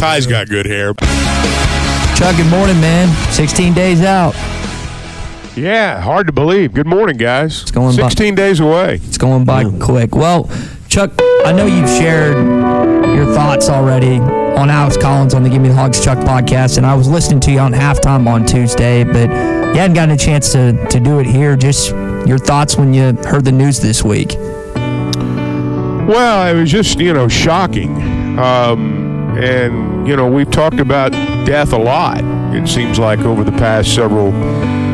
Ty's got good hair. Chuck, good morning, man. 16 days out. Yeah, hard to believe. Good morning, guys. It's going by- 16 days away. It's going by quick. Well, Chuck, I know you've shared your thoughts already on Alex Collins on the Give Me the Hogs Chuck podcast, and I was listening to you on halftime on Tuesday, but you hadn't gotten a chance to, to do it here. Just your thoughts when you heard the news this week. Well, it was just, you know, shocking. Um, and, you know, we've talked about death a lot, it seems like, over the past several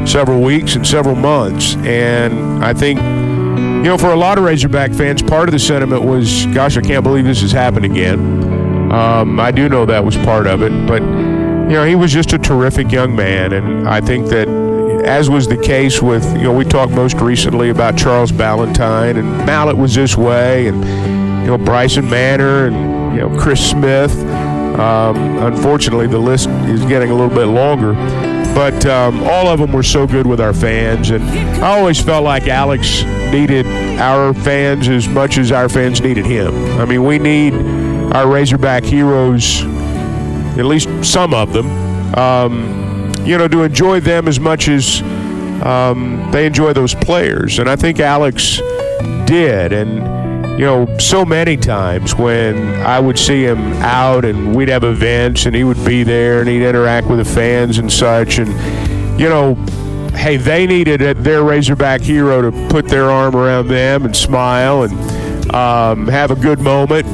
several weeks and several months. And I think, you know, for a lot of Razorback fans, part of the sentiment was, gosh, I can't believe this has happened again. Um, I do know that was part of it. But, you know, he was just a terrific young man. And I think that, as was the case with, you know, we talked most recently about Charles Ballantyne, and Mallett was this way, and, you know, Bryson Manor, and, you know, Chris Smith. Um, unfortunately, the list is getting a little bit longer. But um, all of them were so good with our fans, and I always felt like Alex needed our fans as much as our fans needed him. I mean, we need our Razorback heroes, at least some of them, um, you know, to enjoy them as much as um, they enjoy those players. And I think Alex did. And you know, so many times when I would see him out and we'd have events and he would be there and he'd interact with the fans and such. And, you know, hey, they needed their Razorback hero to put their arm around them and smile and um, have a good moment.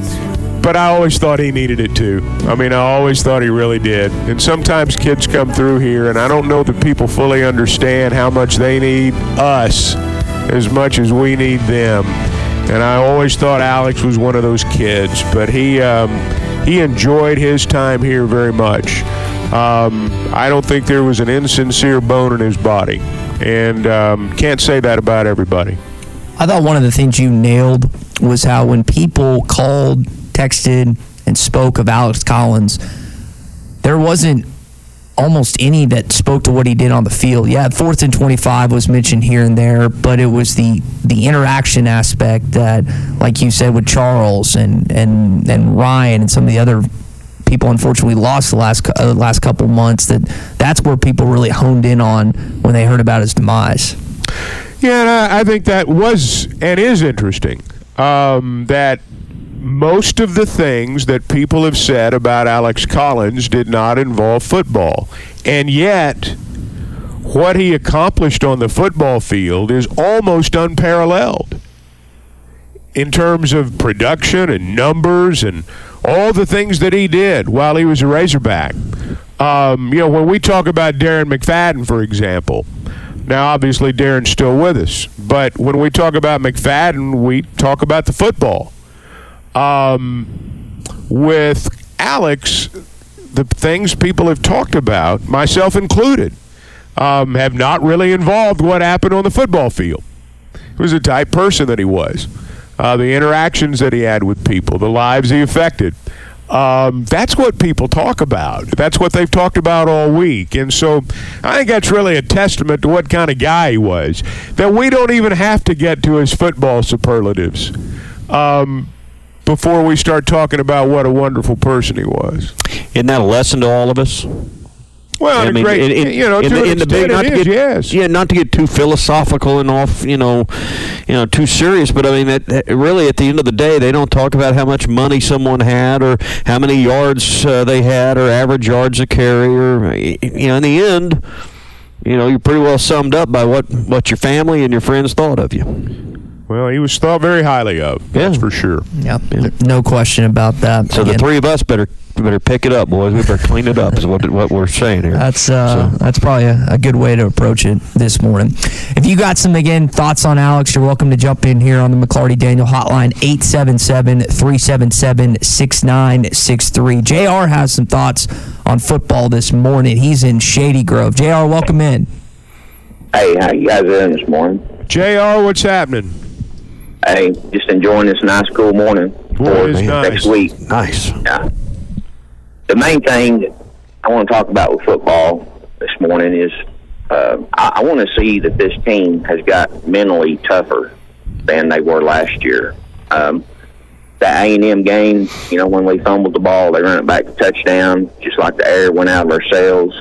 But I always thought he needed it too. I mean, I always thought he really did. And sometimes kids come through here, and I don't know that people fully understand how much they need us as much as we need them. And I always thought Alex was one of those kids, but he um, he enjoyed his time here very much. Um, I don't think there was an insincere bone in his body, and um, can't say that about everybody. I thought one of the things you nailed was how when people called, texted, and spoke of Alex Collins, there wasn't almost any that spoke to what he did on the field. Yeah, fourth and 25 was mentioned here and there, but it was the the interaction aspect that, like you said, with Charles and and and Ryan and some of the other people unfortunately lost the last uh, last couple months that that's where people really honed in on when they heard about his demise. Yeah, I, I think that was and is interesting. Um, that most of the things that people have said about Alex Collins did not involve football. And yet, what he accomplished on the football field is almost unparalleled in terms of production and numbers and all the things that he did while he was a Razorback. Um, you know, when we talk about Darren McFadden, for example, now obviously Darren's still with us, but when we talk about McFadden, we talk about the football. Um, with Alex, the things people have talked about, myself included, um, have not really involved what happened on the football field. He was the type person that he was, uh, the interactions that he had with people, the lives he affected. Um, that's what people talk about. That's what they've talked about all week. And so I think that's really a testament to what kind of guy he was. That we don't even have to get to his football superlatives um, before we start talking about what a wonderful person he was. Isn't that a lesson to all of us? Well, I mean, great, in, in, you know, in to the, in the big, not to is, get, yes. yeah, not to get too philosophical and off, you know, you know, too serious. But I mean, it- really, at the end of the day, they don't talk about how much money someone had, or how many yards uh, they had, or average yards a carry, or you know, in the end, you know, you're pretty well summed up by what what your family and your friends thought of you. Well, he was thought very highly of. That's Yeah. for sure. Yeah, no question about that. So the three of us better better pick it up, boys. We better clean it up. Is what what we're saying here. That's uh, So- that's probably a, a good way to approach it this morning. If you got some again thoughts on Alex, you're welcome to jump in here on the McLarty Daniel hotline 877-377-6963. JR has some thoughts on football this morning. He's in Shady Grove. JR, welcome in. Hey, how you guys doing this morning? Jr. What's happening? Hey, just enjoying this nice cool morning Boy, for nice. next week. Nice. Yeah. The main thing I want to talk about with football this morning is uh, I, I want to see that this team has got mentally tougher than they were last year. Um, that A and M game, you know, when we fumbled the ball, they ran it back to touchdown, just like the air went out of our sails.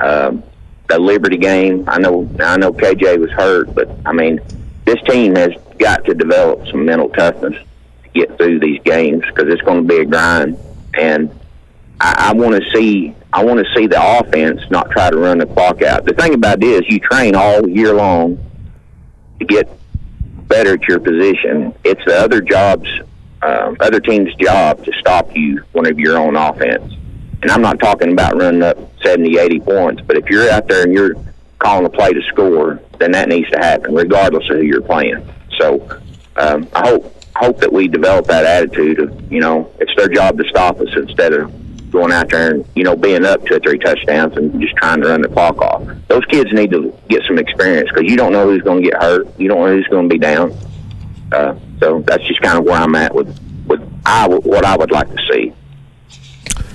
Um, the Liberty game, I know, I know KJ was hurt, but I mean, this team has got to develop some mental toughness to get through these games because it's going to be a grind. And I, I want to see, I want to see the offense not try to run the clock out. The thing about it is, you train all year long to get better at your position. It's the other jobs, um, other team's job to stop you whenever you're on offense. And I'm not talking about running up 70, 80 points, but if you're out there and you're calling a play to score, then that needs to happen, regardless of who you're playing. So um, I hope hope that we develop that attitude of, you know, it's their job to stop us instead of going out there and, you know, being up two or three touchdowns and just trying to run the clock off. Those kids need to get some experience because you don't know who's going to get hurt. You don't know who's going to be down. Uh, so that's just kind of where I'm at with, with I, what I would like to see.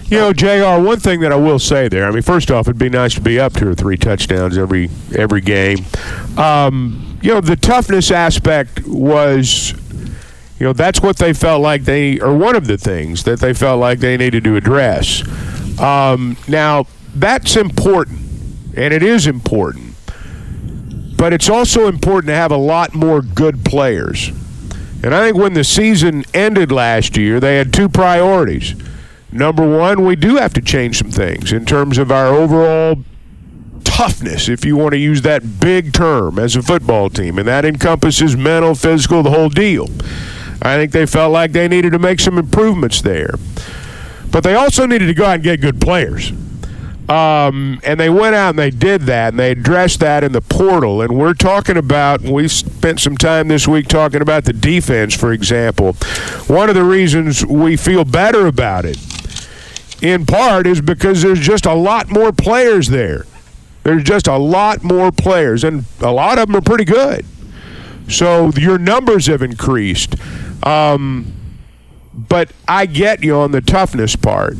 You know, Jr. One thing that I will say there. I mean, first off, it'd be nice to be up two or three touchdowns every every game. Um, you know, the toughness aspect was, you know, that's what they felt like they, or one of the things that they felt like they needed to address. Um, now, that's important, and it is important, but it's also important to have a lot more good players. And I think when the season ended last year, they had two priorities. Number one, we do have to change some things in terms of our overall toughness, if you want to use that big term, as a football team. And that encompasses mental, physical, the whole deal. I think they felt like they needed to make some improvements there. But they also needed to go out and get good players. Um, and they went out and they did that, and they addressed that in the portal. And we're talking about, we spent some time this week talking about the defense, for example. One of the reasons we feel better about it, in part, is because there's just a lot more players there. There's just a lot more players, and a lot of them are pretty good. So your numbers have increased. Um, but I get you on the toughness part.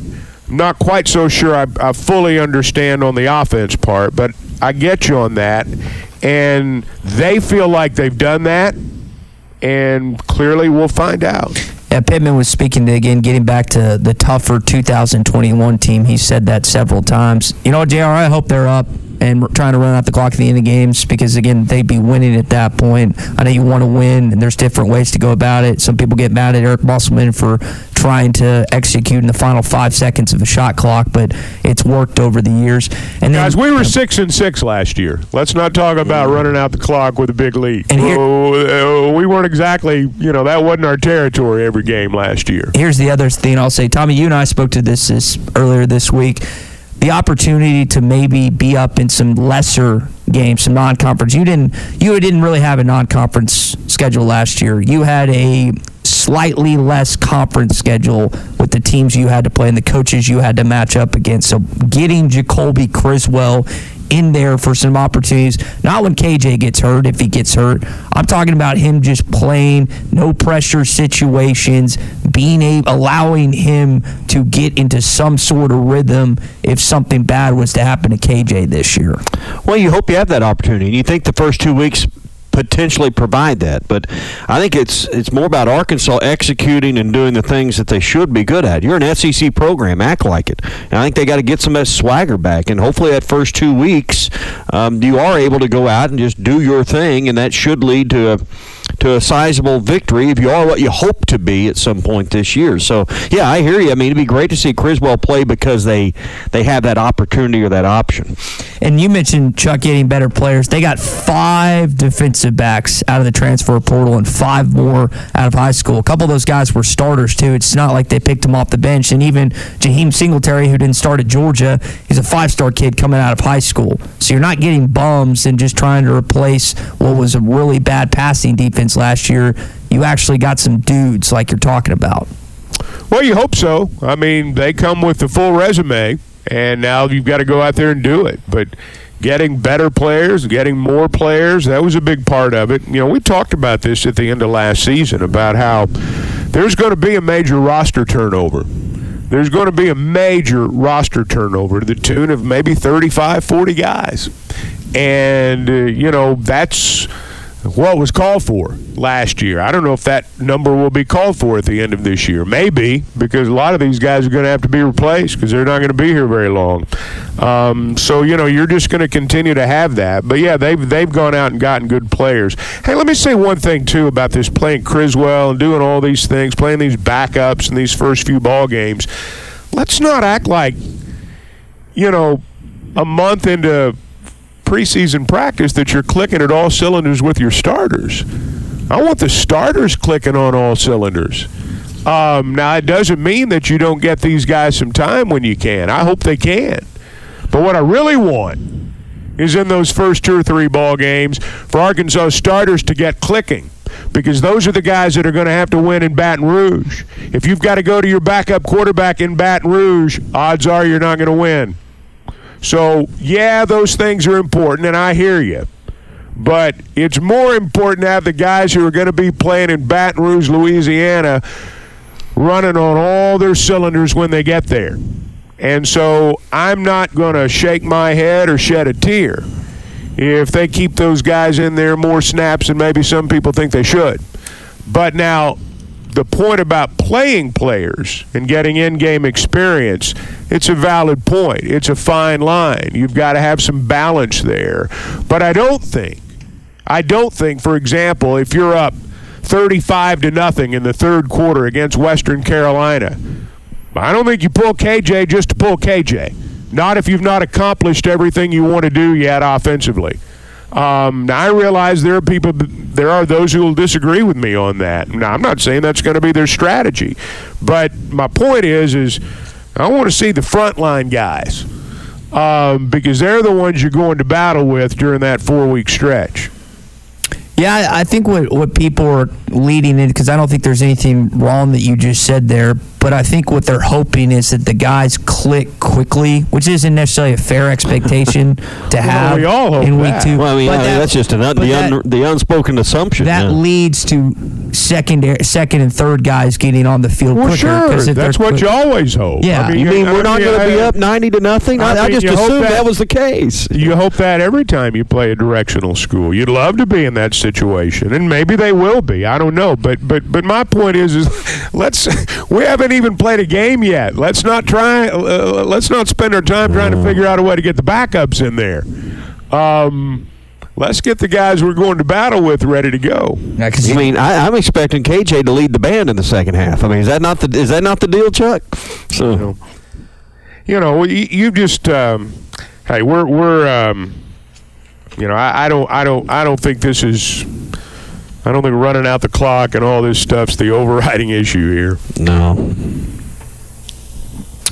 Not quite so sure I, I fully understand on the offense part, but I get you on that. And they feel like they've done that, and clearly we'll find out. Yeah, Pittman was speaking to again getting back to the tougher 2021 team. He said that several times. You know, Jr. I hope they're up and trying to run out the clock at the end of games because again they'd be winning at that point. I know you want to win, and there's different ways to go about it. Some people get mad at Eric Musselman for trying to execute in the final five seconds of a shot clock, but it's worked over the years. And then, Guys, we were six and six last year. Let's not talk about running out the clock with a big lead. And here- Oh, we weren't exactly, you know, that wasn't our territory every game last year. here's the other thing I'll say. Tommy, you and I spoke to this, this earlier this week. The opportunity to maybe be up in some lesser games, some non-conference. You didn't. You didn't really have a non-conference schedule last year. You had a slightly less conference schedule with the teams you had to play and the coaches you had to match up against. So getting Jacoby Criswell in there for some opportunities. Not when KJ gets hurt, if he gets hurt. I'm talking about him just playing no pressure situations, being able, allowing him to get into some sort of rhythm if something bad was to happen to KJ this year. Well, you hope you have that opportunity. And you think the first two weeks potentially provide that, but I think it's it's more about Arkansas executing and doing the things that they should be good at. You're an SEC program, act like it. And I think they got to get some of that swagger back, and hopefully that first two weeks, um, you are able to go out and just do your thing, and that should lead to a to a sizable victory if you are what you hope to be at some point this year. So yeah, I hear you. I mean, it'd be great to see Criswell play because they they have that opportunity or that option. And you mentioned Chuck getting better players. They got five defensive backs out of the transfer portal and five more out of high school. A couple of those guys were starters too. It's not like they picked them off the bench. And even Jaheim Singletary, who didn't start at Georgia, he's a five-star kid coming out of high school. So you're not getting bums and just trying to replace what was a really bad passing defense last year. You actually got some dudes like you're talking about. Well, you hope so. I mean, they come with the full resume, and now you've got to go out there and do it. But getting better players, getting more players, that was a big part of it. You know, we talked about this at the end of last season about how there's going to be a major roster turnover. There's going to be a major roster turnover to the tune of maybe 35, 40 guys. And, uh, you know, that's what was called for last year. I don't know if that number will be called for at the end of this year. Maybe because a lot of these guys are going to have to be replaced because they're not going to be here very long. Um, so you know you're just going to continue to have that. But yeah, they've they've gone out and gotten good players. Hey, let me say one thing too about this playing Criswell and doing all these things, playing these backups in these first few ball games. Let's not act like you know a month into preseason practice that you're clicking at all cylinders with your starters. I want the starters clicking on all cylinders. Um, now, it doesn't mean that you don't get these guys some time when you can. I hope they can. But what I really want is in those first two or three ball games for Arkansas starters to get clicking because those are the guys that are going to have to win in Baton Rouge. If you've got to go to your backup quarterback in Baton Rouge, odds are you're not going to win. So, yeah, those things are important, and I hear you. But it's more important to have the guys who are going to be playing in Baton Rouge, Louisiana, running on all their cylinders when they get there. And so I'm not going to shake my head or shed a tear if they keep those guys in there more snaps than maybe some people think they should. But now, the point about playing players and getting in-game experience, it's a valid point. It's a fine line. You've got to have some balance there. But I don't think, I don't think, for example, if you're up 35 to nothing in the third quarter against Western Carolina, I don't think you pull KJ just to pull KJ. Not if you've not accomplished everything you want to do yet offensively. Um, now I realize there are people, there are those who will disagree with me on that. Now I'm not saying that's going to be their strategy, but my point is, is I want to see the frontline guys um, because they're the ones you're going to battle with during that four week stretch. Yeah, I think what, what people are leading in, because I don't think there's anything wrong that you just said there, but I think what they're hoping is that the guys click quickly, which isn't necessarily a fair expectation to have we all hope in week that. two. Well, I mean, But I mean, that- that's just an un- the, that- un- the unspoken assumption. that yeah. leads to second, second and third guys getting on the field Well, quicker. sure, 'cause if that's what quick- you always hope. Yeah. you mean we're I not going to be up 90 to nothing? I, I I, mean, just you assumed that- that was the case. You hope that every time you play a directional school, you'd love to be in that situation, and maybe they will be. I don't know, but but but my point is, is let's we haven't even played a game yet. Let's not try. Uh, let's not spend our time trying to figure out a way to get the backups in there. Um, let's get the guys we're going to battle with ready to go. Yeah, 'cause I mean, I, I'm expecting KJ to lead the band in the second half. I mean, is that not the is that not the deal, Chuck? So, You know, you, you just um, hey, we're we're um, you know, I, I don't I don't I don't think this is. I don't think running out the clock and all this stuff's the overriding issue here. no.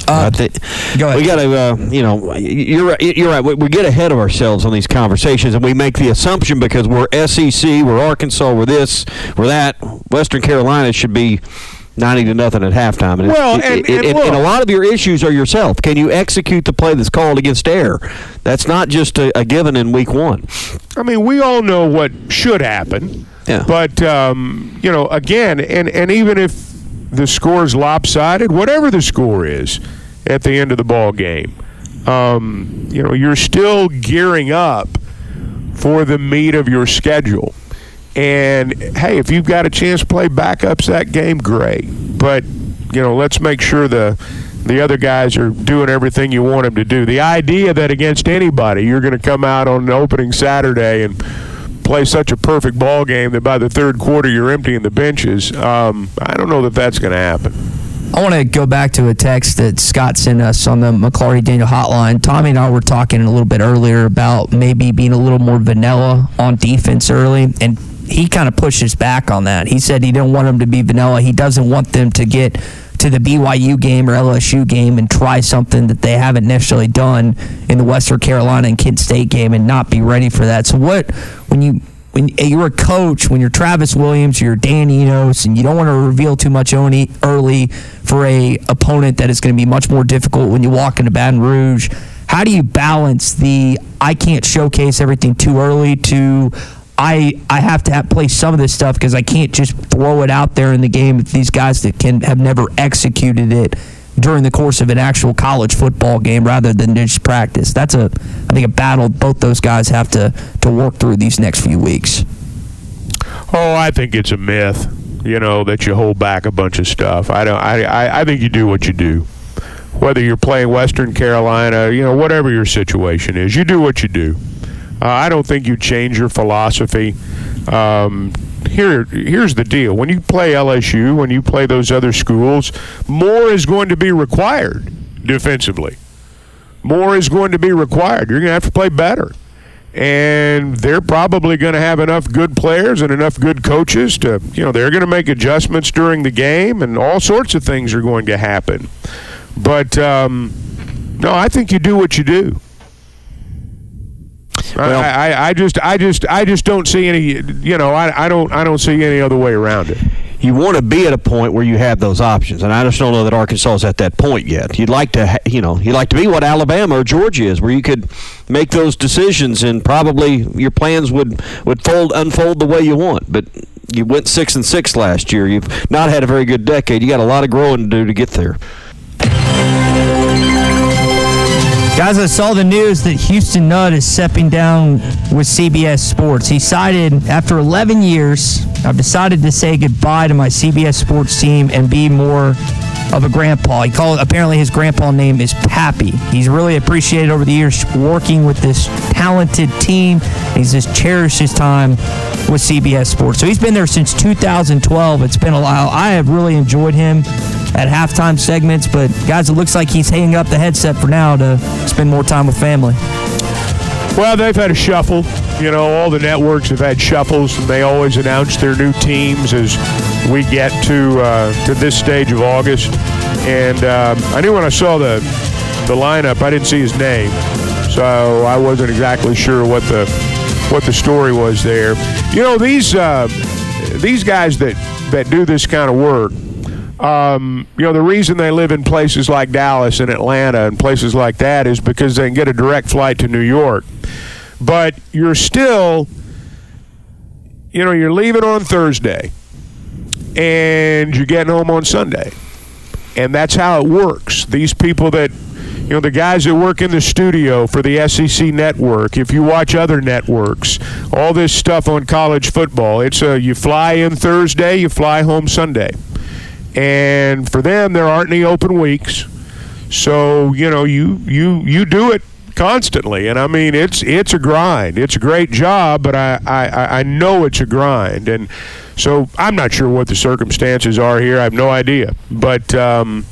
I think go ahead. we got to, uh, you know, you're right. You're right. We, we get ahead of ourselves on these conversations, and we make the assumption because we're SEC, we're Arkansas, we're this, we're that. Western Carolina should be ninety to nothing at halftime. And Well, it- and- it- and look- a lot of your issues are yourself. Can you execute the play that's called against air? That's not just a, a given in week one. I mean, we all know what should happen. Yeah. But um, you know, again, and and even if the score is lopsided, whatever the score is at the end of the ball game, um, you know, you're still gearing up for the meat of your schedule. And hey, if you've got a chance to play backups that game, great. But you know, let's make sure the the other guys are doing everything you want them to do. The idea that against anybody you're going to come out on opening Saturday and play such a perfect ball game that by the third quarter you're emptying the benches. Um, I don't know that that's going to happen. I want to go back to a text that Scott sent us on the McLarty Daniel hotline. Tommy and I were talking a little bit earlier about maybe being a little more vanilla on defense early, and he kind of pushes back on that. He said he didn't want them to be vanilla. He doesn't want them to get to the BYU game or LSU game and try something that they haven't necessarily done in the Western Carolina and Kent State game and not be ready for that. So what when you when you're a coach, when you're Travis Williams, you're Dan Enos, and you don't want to reveal too much early for a opponent that is going to be much more difficult when you walk into Baton Rouge. How do you balance the I can't showcase everything too early to I I have to have, play some of this stuff because I can't just throw it out there in the game with these guys that can have never executed it during the course of an actual college football game rather than just practice. That's a I think a battle both those guys have to to work through these next few weeks. Oh, I think it's a myth, you know, that you hold back a bunch of stuff. I don't I I, I think you do what you do. Whether you're playing Western Carolina, you know, whatever your situation is, you do what you do. Uh, I don't think you change your philosophy. Um, here, here's the deal: when you play LSU, when you play those other schools, more is going to be required defensively. More is going to be required. You're going to have to play better, and they're probably going to have enough good players and enough good coaches to, you know, they're going to make adjustments during the game, and all sorts of things are going to happen. But um, no, I think you do what you do. Well, I, I, I, just, I just, I just don't see any. You know, I, I don't, I don't see any other way around it. You want to be at a point where you have those options, and I just don't know that Arkansas is at that point yet. You'd like to, ha- you know, you'd like to be what Alabama or Georgia is, where you could make those decisions, and probably your plans would would fold unfold the way you want. But you went six and six last year. You've not had a very good decade. You got a lot of growing to do to get there. Guys, I saw the news that Houston Nutt is stepping down with CBS Sports. He cited, after 11 years, I've decided to say goodbye to my CBS Sports team and be more of a grandpa. He called apparently his grandpa name is Pappy. He's really appreciated over the years working with this talented team. He's just cherished his time with CBS Sports. So he's been there since 2012. It's been a while. I have really enjoyed him at halftime segments, but guys, it looks like he's hanging up the headset for now to spend more time with family. Well, they've had a shuffle. You know, all the networks have had shuffles, and they always announce their new teams as we get to uh, to this stage of August. And um, I knew when I saw the the lineup, I didn't see his name, so I wasn't exactly sure what the what the story was there. You know, these uh, these guys that that do this kind of work. Um, you know, the reason they live in places like Dallas and Atlanta and places like that is because they can get a direct flight to New York. But you're still, you know, you're leaving on Thursday and you're getting home on Sunday. And that's how it works. These people that, you know, the guys that work in the studio for the SEC network, if you watch other networks, all this stuff on college football, it's a you fly in Thursday, you fly home Sunday. And for them, there aren't any open weeks. So, you know, you you you do it constantly. And I mean, it's it's a grind. It's a great job, but I, I, I know it's a grind. And so I'm not sure what the circumstances are here. I have no idea. But, um,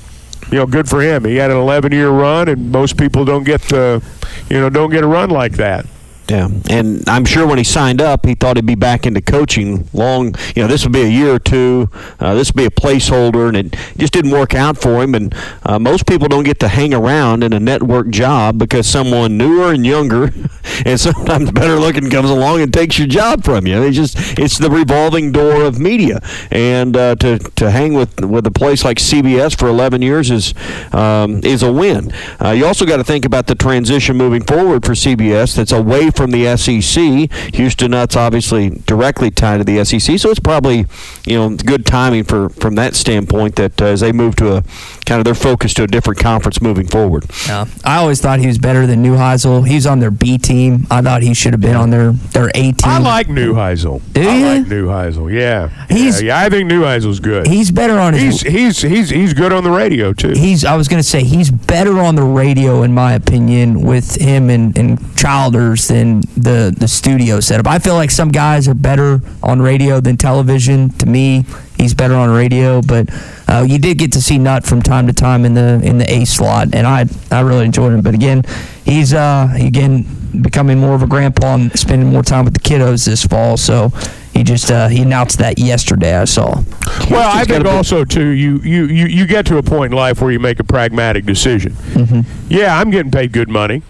you know, good for him. He had an 11 year run, and most people don't get the, you know, don't get a run like that. Yeah, and I'm sure when he signed up, he thought he'd be back into coaching long. You know, this would be a year or two. Uh, this would be a placeholder, and it just didn't work out for him. And uh, most people don't get to hang around in a network job because someone newer and younger, and sometimes better looking, comes along and takes your job from you. It's just it's the revolving door of media, and uh, to to hang with with a place like CBS for 11 years is um, is a win. Uh, you also got to think about the transition moving forward for CBS. That's away from the SEC. Houston Nutt's obviously directly tied to the SEC, so it's probably you know good timing for from that standpoint that uh, as they move to a kind of their focus to a different conference moving forward. Yeah, I always thought he was better than Neuheisel. He's on their B team. I thought he should have been on their their A team. I like Neuheisel. Do you? I like Neuheisel. Yeah, he's yeah, yeah I think Neuheisel's good. He's better on his. He's he's he's he's good on the radio too. He's. I was going to say he's better on the radio in my opinion with him and, and Childers than the the studio setup. I feel like some guys are better on radio than television. To me, he's better on radio. But uh, you did get to see Nutt from time to time in the in the A slot, and I I really enjoyed him. But again, he's uh, again becoming more of a grandpa and spending more time with the kiddos this fall. So he just uh, he announced that yesterday. I saw. Well, I think also too you, you you you get to a point in life where you make a pragmatic decision. Mm-hmm. Yeah, I'm getting paid good money.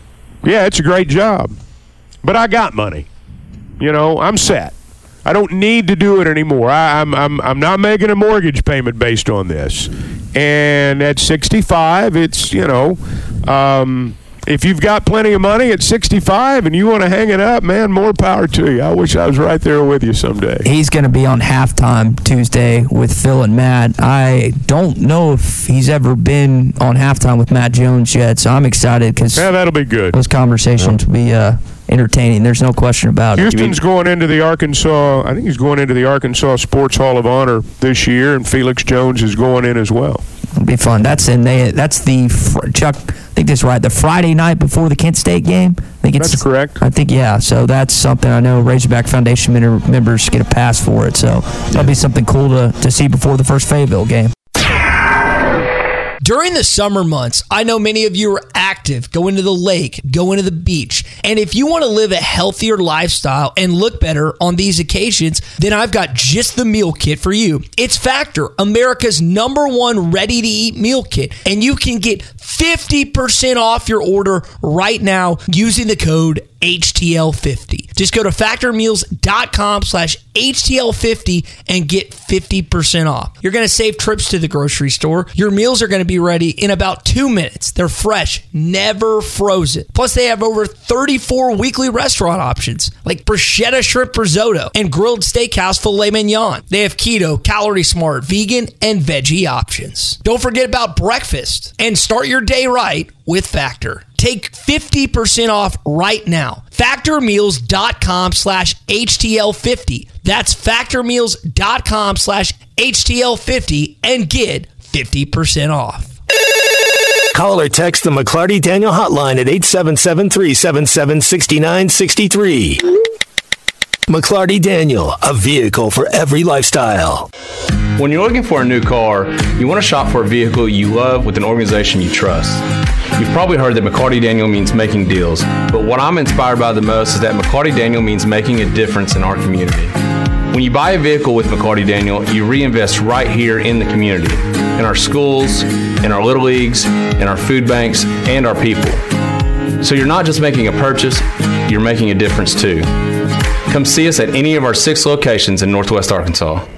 Yeah, it's a great job, but I got money. You know, I'm set. I don't need to do it anymore. I, I'm I'm I'm not making a mortgage payment based on this. And at 65, it's you know. Um, if you've got plenty of money at 65 and you want to hang it up, man, more power to you. I wish I was right there with you someday. He's going to be on halftime Tuesday with Phil and Matt. I don't know if he's ever been on halftime with Matt Jones yet, so I'm excited because yeah, that'll be good. Those conversations will be uh, entertaining. There's no question about Houston's it. Houston's going into the Arkansas. I think he's going into the Arkansas Sports Hall of Honor this year, and Felix Jones is going in as well. It'll be fun. That's in they. That's the Chuck. I think that's right. The Friday night before the Kent State game. I think it's that's correct. I think yeah. So that's something I know Razorback Foundation members get a pass for it. So that'll be something cool to to see before the first Fayetteville game. During the summer months, I know many of you are active, going to the lake, going to the beach. And if you want to live a healthier lifestyle and look better on these occasions, then I've got just the meal kit for you. It's Factor, America's number one ready to eat meal kit. And you can get 50% off your order right now using the code HTL50. Just go to factormeals.com slash HTL50 and get 50% off. You're going to save trips to the grocery store. Your meals are going to be ready in about two minutes. They're fresh, never frozen. Plus, they have over 34 weekly restaurant options like bruschetta shrimp risotto and grilled steakhouse filet mignon. They have keto, calorie smart, vegan, and veggie options. Don't forget about breakfast and start your day right with Factor. Take 50% off right now. Factormeals.com slash HTL50. That's factormeals.com slash HTL50 and get 50% off. Call or text the McLarty Daniel hotline at 877 377 6963. McLarty Daniel, a vehicle for every lifestyle. When you're looking for a new car, you want to shop for a vehicle you love with an organization you trust. You've probably heard that McLarty Daniel means making deals, but what I'm inspired by the most is that McLarty Daniel means making a difference in our community. When you buy a vehicle with McLarty Daniel, you reinvest right here in the community, in our schools, in our little leagues, in our food banks, and our people. So you're not just making a purchase, you're making a difference too. Come see us at any of our six locations in Northwest Arkansas.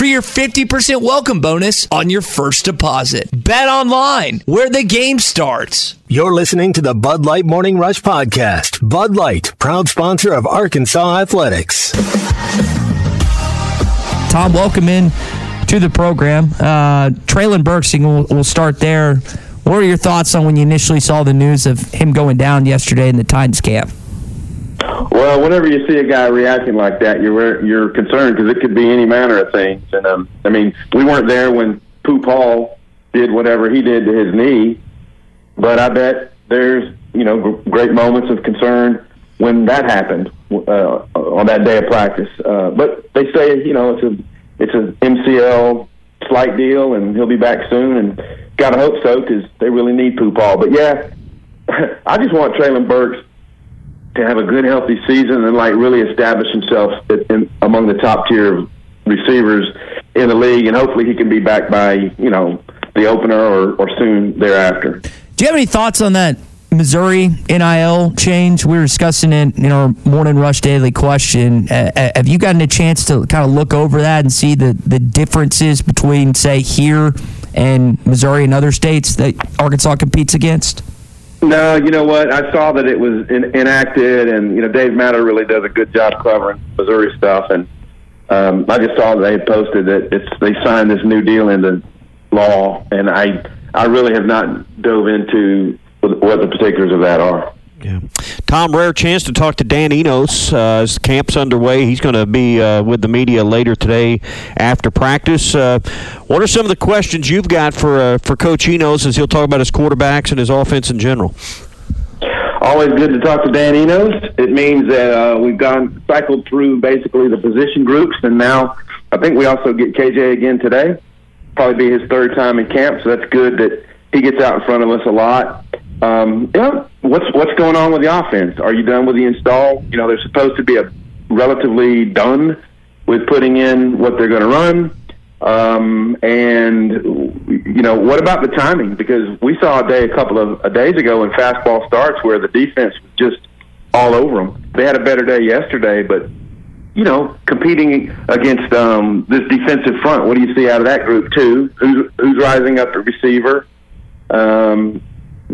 for your 50% welcome bonus on your first deposit. Bet online, where the game starts. You're listening to the Bud Light Morning Rush Podcast. Bud Light, proud sponsor of Arkansas Athletics. Tom, welcome in to the program. Uh, Treylon Burks, we'll, we'll start there. What are your thoughts on when you initially saw the news of him going down yesterday in the Titans camp? Well, whenever you see a guy reacting like that, you're you're concerned because it could be any manner of things. And um, I mean, we weren't there when Pooh Paul did whatever he did to his knee, but I bet there's you know great moments of concern when that happened uh, on that day of practice. Uh, but they say you know it's a it's an MCL slight deal, and he'll be back soon. And gotta hope so because they really need Pooh Paul. But yeah, I just want Treylon Burks to have a good, healthy season and like really establish himself in, among the top tier receivers in the league, and hopefully he can be back by you know the opener or, or soon thereafter. Do you have any thoughts on that Missouri NIL change? We were discussing it in our morning rush daily question. Uh, uh, have you gotten a chance to kind of look over that and see the, the differences between, say, here and Missouri and other states that Arkansas competes against? No, you know what? I saw that it was in, enacted, and you know Dave Matter really does a good job covering Missouri stuff, and um, I just saw that they had posted that it's they signed this new deal into law, and I I really have not dove into what the particulars of that are. Yeah. Tom, rare chance to talk to Dan Enos uh, as camp's underway. He's going to be uh, with the media later today after practice. Uh, what are some of the questions you've got for uh, for Coach Enos as he'll talk about his quarterbacks and his offense in general? Always good to talk to Dan Enos. It means that uh, we've gone cycled through basically the position groups, and now I think we also get KJ again today. Probably be his third time in camp, so that's good that he gets out in front of us a lot. Um, yeah, what's what's going on with the offense? Are you done with the install? You know, they're supposed to be a relatively done with putting in what they're going to run. Um, and you know, what about the timing? Because we saw a day a couple of a days ago when fastball starts where the defense was just all over them. They had a better day yesterday, but you know, competing against um, this defensive front, what do you see out of that group too? Who's who's rising up at receiver? Um,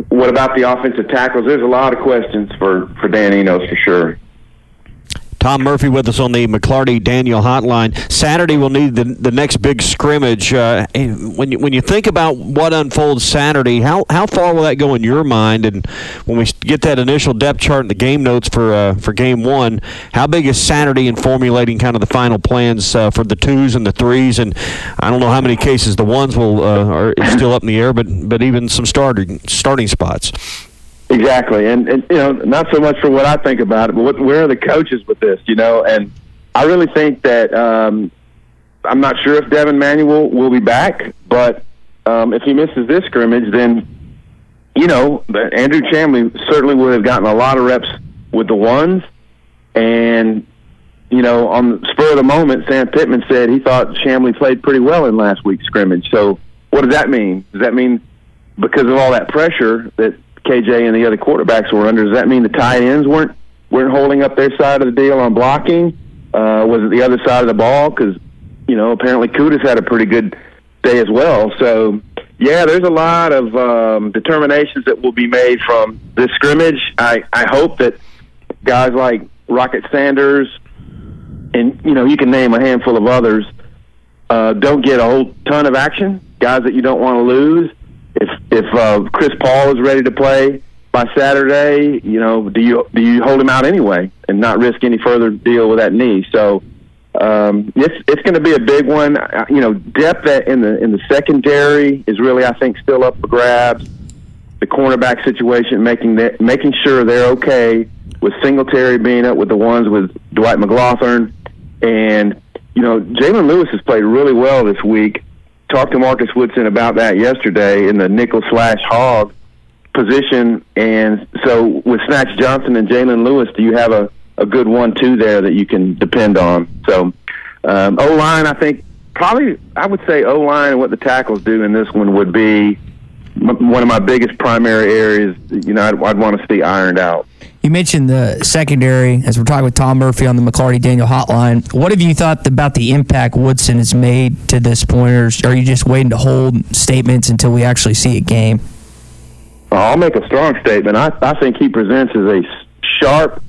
what about the offensive tackles? There's a lot of questions for for Dan Enos for sure. Tom Murphy with us on the McLarty Daniel hotline. Saturday we'll need the the next big scrimmage. Uh, when you when you think about what unfolds Saturday, how how far will that go in your mind? And when we get that initial depth chart and the game notes for uh, for game one, how big is Saturday in formulating kind of the final plans uh, for the twos and the threes? And I don't know how many cases the ones will uh, are still up in the air, but but even some starting starting spots. Exactly, and and you know, not so much for what I think about it, but what, where are the coaches with this? You know, and I really think that um, I'm not sure if Devin Manuel will be back, but um, if he misses this scrimmage, then you know, Andrew Chamblee certainly would have gotten a lot of reps with the ones, and you know, on the spur of the moment, Sam Pittman said he thought Chamblee played pretty well in last week's scrimmage. So, what does that mean? Does that mean because of all that pressure that KJ and the other quarterbacks were under. Does that mean the tight ends weren't weren't holding up their side of the deal on blocking? Uh, was it the other side of the ball? Because you know apparently Kudus had a pretty good day as well. So yeah, there's a lot of um, determinations that will be made from this scrimmage. I I hope that guys like Rocket Sanders and you know you can name a handful of others uh, don't get a whole ton of action. Guys that you don't want to lose if if uh, Chris Paul is ready to play by Saturday, you know, do you do you hold him out anyway and not risk any further deal with that knee? So um, it's it's going to be a big one. You know, depth in the in the secondary is really I think still up for grabs. The cornerback situation, making that making sure they're okay with Singletary being up with the ones with Dwight McGlothern, and you know Jalen Lewis has played really well this week talked to Marcus Woodson about that yesterday in the nickel slash hog position. And so with Snatch Johnson and Jalen Lewis, do you have a, a good one two there that you can depend on? So um, O line, I think probably I would say O line and what the tackles do in this one would be one of my biggest primary areas. You know, I'd, I'd want to see ironed out. You mentioned the secondary as we're talking with Tom Murphy on the McLarty Daniel hotline. What have you thought about the impact Woodson has made to this point, or are you just waiting to hold statements until we actually see a game? I'll make a strong statement. I, I think he presents as a sharp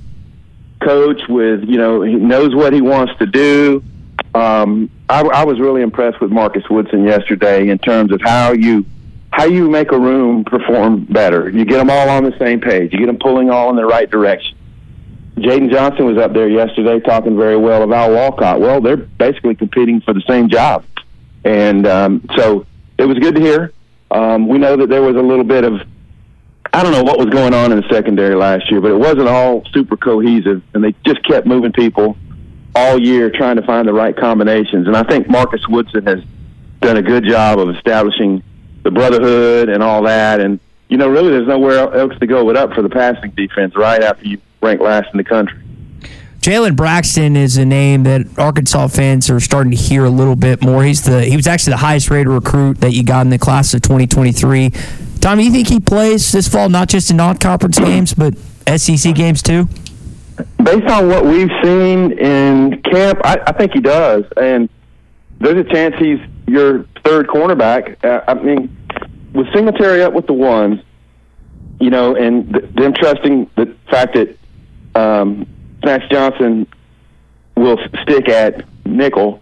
coach with, you know, he knows what he wants to do. Um, I, I was really impressed with Marcus Woodson yesterday in terms of how you how you make a room perform better. You get them all on the same page. You get them pulling all in the right direction. Jaden Johnson was up there yesterday talking very well about Walcott. Well, they're basically competing for the same job, and um, so it was good to hear. Um, we know that there was a little bit of I don't know what was going on in the secondary last year, but it wasn't all super cohesive, and they just kept moving people all year trying to find the right combinations. And I think Marcus Woodson has done a good job of establishing the brotherhood and all that. And you know, really, there's nowhere else to go but up for the passing defense. Right after you rank last in the country. Jalen Braxton is a name that Arkansas fans are starting to hear a little bit more. He's the he was actually the highest rated recruit that you got in the class of 2023. Tommy, you think he plays this fall not just in non-conference games but SEC games too? Based on what we've seen in camp, I, I think he does, and there's a chance he's your third cornerback. Uh, I mean, with Singletary up with the ones, you know, and th- them trusting the fact that um, Max Johnson will stick at nickel.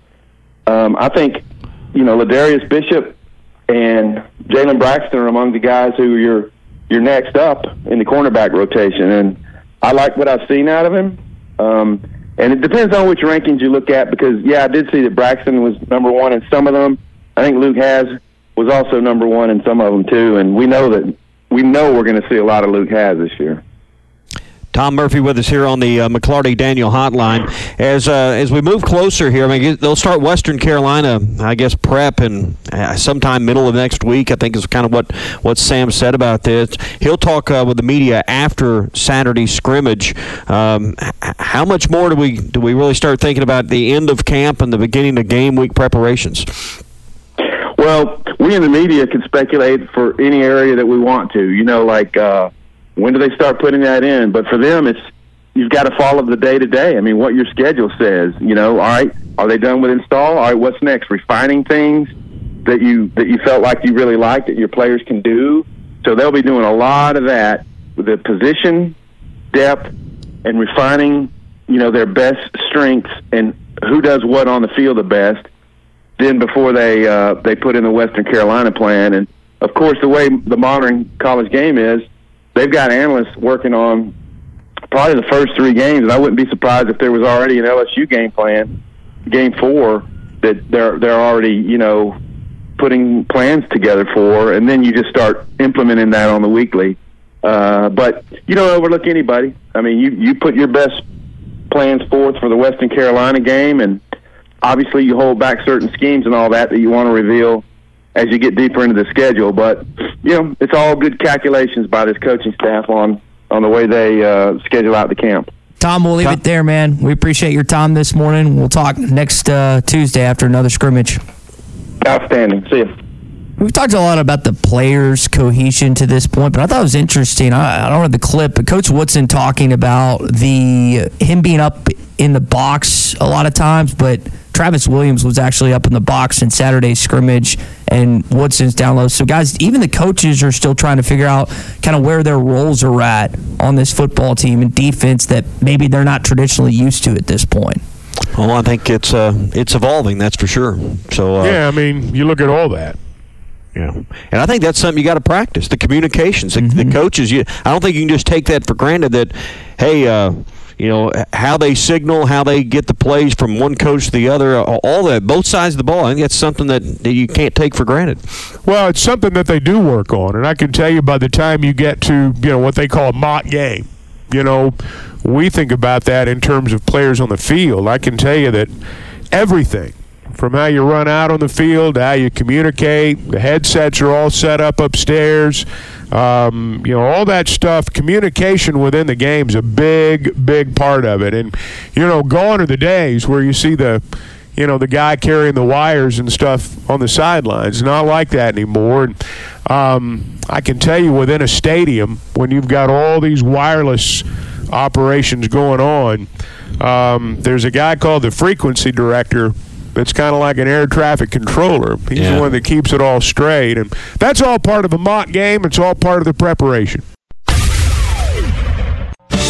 Um, I think you know Ladarius Bishop and Jalen Braxton are among the guys who you're you're next up in the cornerback rotation, and I like what I've seen out of him. Um, and it depends on which rankings you look at because yeah, I did see that Braxton was number one in some of them. I think Luke Hasz was also number one in some of them too, and we know that we know we're going to see a lot of Luke Hasz this year. Tom Murphy with us here on the uh, McLarty Daniel Hotline. As uh, as we move closer here, I mean they'll start Western Carolina, I guess prep and uh, sometime middle of next week. I think is kind of what what Sam said about this. He'll talk uh, with the media after Saturday scrimmage. Um, how much more do we do we really start thinking about the end of camp and the beginning of game week preparations? Well, we in the media can speculate for any area that we want to. You know, like uh, when do they start putting that in? But for them, it's you've got to follow the day to day. I mean, what your schedule says. You know, all right, are they done with install? All right, what's next? Refining things that you that you felt like you really liked that your players can do. So they'll be doing a lot of that with the position depth and refining. You know, their best strengths and who does what on the field the best. Then before they uh, they put in the Western Carolina plan, and of course the way the modern college game is, they've got analysts working on probably the first three games, and I wouldn't be surprised if there was already an LSU game plan, game four, that they're they're already you know putting plans together for, and then you just start implementing that on the weekly. Uh, but you don't overlook anybody. I mean, you you put your best plans forth for the Western Carolina game, and obviously you hold back certain schemes and all that that you want to reveal as you get deeper into the schedule. But you know, it's all good calculations by this coaching staff on on the way they uh, schedule out the camp. Tom, we'll leave it there, man. We appreciate your time this morning. We'll talk next uh, Tuesday after another scrimmage. Outstanding. See you. We've talked a lot about the players' cohesion to this point, but I thought it was interesting. I, I don't have the clip, but Coach Woodson talking about the him being up in the box a lot of times, but Travis Williams was actually up in the box in Saturday's scrimmage, and Woodson's down low. So, guys, even the coaches are still trying to figure out kind of where their roles are at on this football team and defense that maybe they're not traditionally used to at this point. Well, I think it's uh, it's evolving. That's for sure. So uh, yeah, I mean, you look at all that. Yeah, and I think that's something you got to practice the communications. The, mm-hmm. the, coaches, you, I don't think you can just take that for granted. That hey, uh, you know how they signal, how they get the plays from one coach to the other, all that, both sides of the ball. I think that's something that, you can't take for granted. Well, it's something that they do work on, and I can tell you by the time you get to you know what they call a mock game, you know, we think about that in terms of players on the field. I can tell you that everything from how you run out on the field, how you communicate. The headsets are all set up upstairs. Um, you know, all that stuff. Communication within the game is a big, big part of it. And you know, gone are the days where you see the you know the guy carrying the wires and stuff on the sidelines. Not like that anymore. And, um, I can tell you, within a stadium, when you've got all these wireless operations going on, um, there's a guy called the frequency director it's kind of like an air traffic controller. He's yeah. the one that keeps it all straight, and that's all part of the mock game. It's all part of the preparation.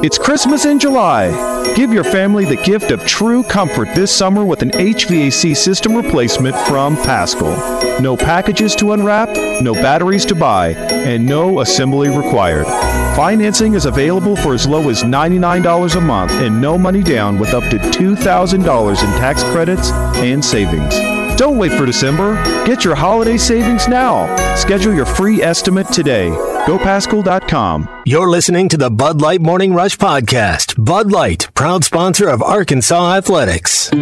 It's Christmas in July. Give your family the gift of true comfort this summer with an HVAC system replacement from Paschal. No packages to unwrap, no batteries to buy, and no assembly required. Financing is available for as low as $99 a month and no money down with up to $2,000 in tax credits and savings. Don't wait for December. Get your holiday savings now. Schedule your free estimate today. GoPaschal.com. You're listening to the Bud Light Morning Rush Podcast. Bud Light, proud sponsor of Arkansas Athletics. We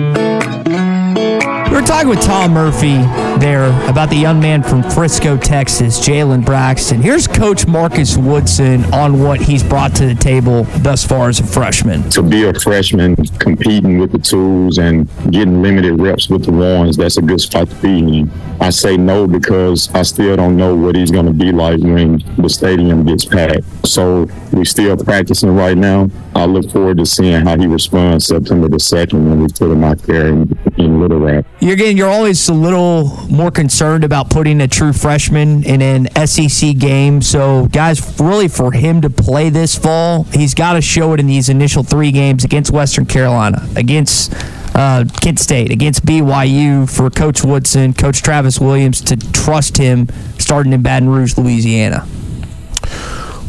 were talking with Tom Murphy there about the young man from Frisco, Texas, Jalen Braxton. Here's Coach Marcus Woodson on what he's brought to the table thus far as a freshman. To be a freshman competing with the tools and getting limited reps with the ones, that's a good spot to be in. I say no because I still don't know what he's going to be like when the stadium gets packed. So we're still practicing right now. I look forward to seeing how he responds September the 2nd when we put him out there in, in Little Rock. You're again, you're always a little more concerned about putting a true freshman in an SEC game. So, guys, really for him to play this fall, he's got to show it in these initial three games against Western Carolina, against uh, Kent State, against BYU for Coach Woodson, Coach Travis Williams to trust him starting in Baton Rouge, Louisiana.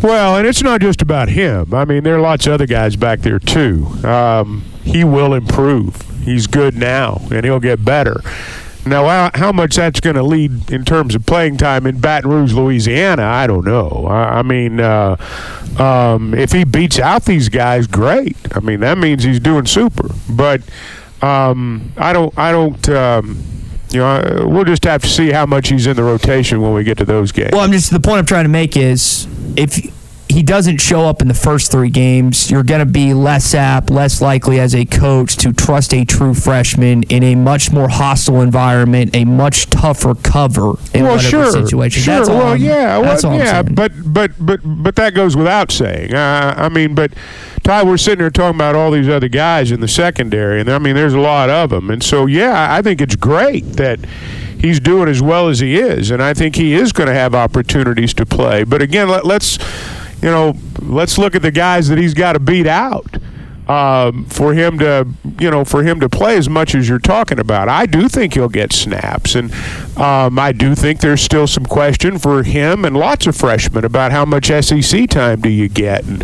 Well, and it's not just about him. I mean, there are lots of other guys back there too. Um, he will improve. He's good now, and he'll get better. Now, how, much that's going to lead in terms of playing time in Baton Rouge, Louisiana, I don't know. I, I mean, uh, um, if he beats out these guys, great. I mean, that means he's doing super. But um, I don't, I don't. Um, you know, we'll just have to see how much he's in the rotation when we get to those games. Well, I'm just the point I'm trying to make is if he doesn't show up in the first three games, you're going to be less apt, less likely as a coach to trust a true freshman in a much more hostile environment, a much tougher cover in well, whatever sure, situation. Sure. That's all well, I'm- yeah, that's well, all yeah, but but but but that goes without saying. Uh, I mean, but Ty, we're sitting here talking about all these other guys in the secondary, and I mean, there's a lot of them, and so yeah, I think it's great that he's doing as well as he is, and I think he is going to have opportunities to play. But again, let, let's you know, let's look at the guys that he's got to beat out um, for him to, you know, for him to play as much as you're talking about. I do think he'll get snaps, and um, I do think there's still some question for him and lots of freshmen about how much SEC time do you get, and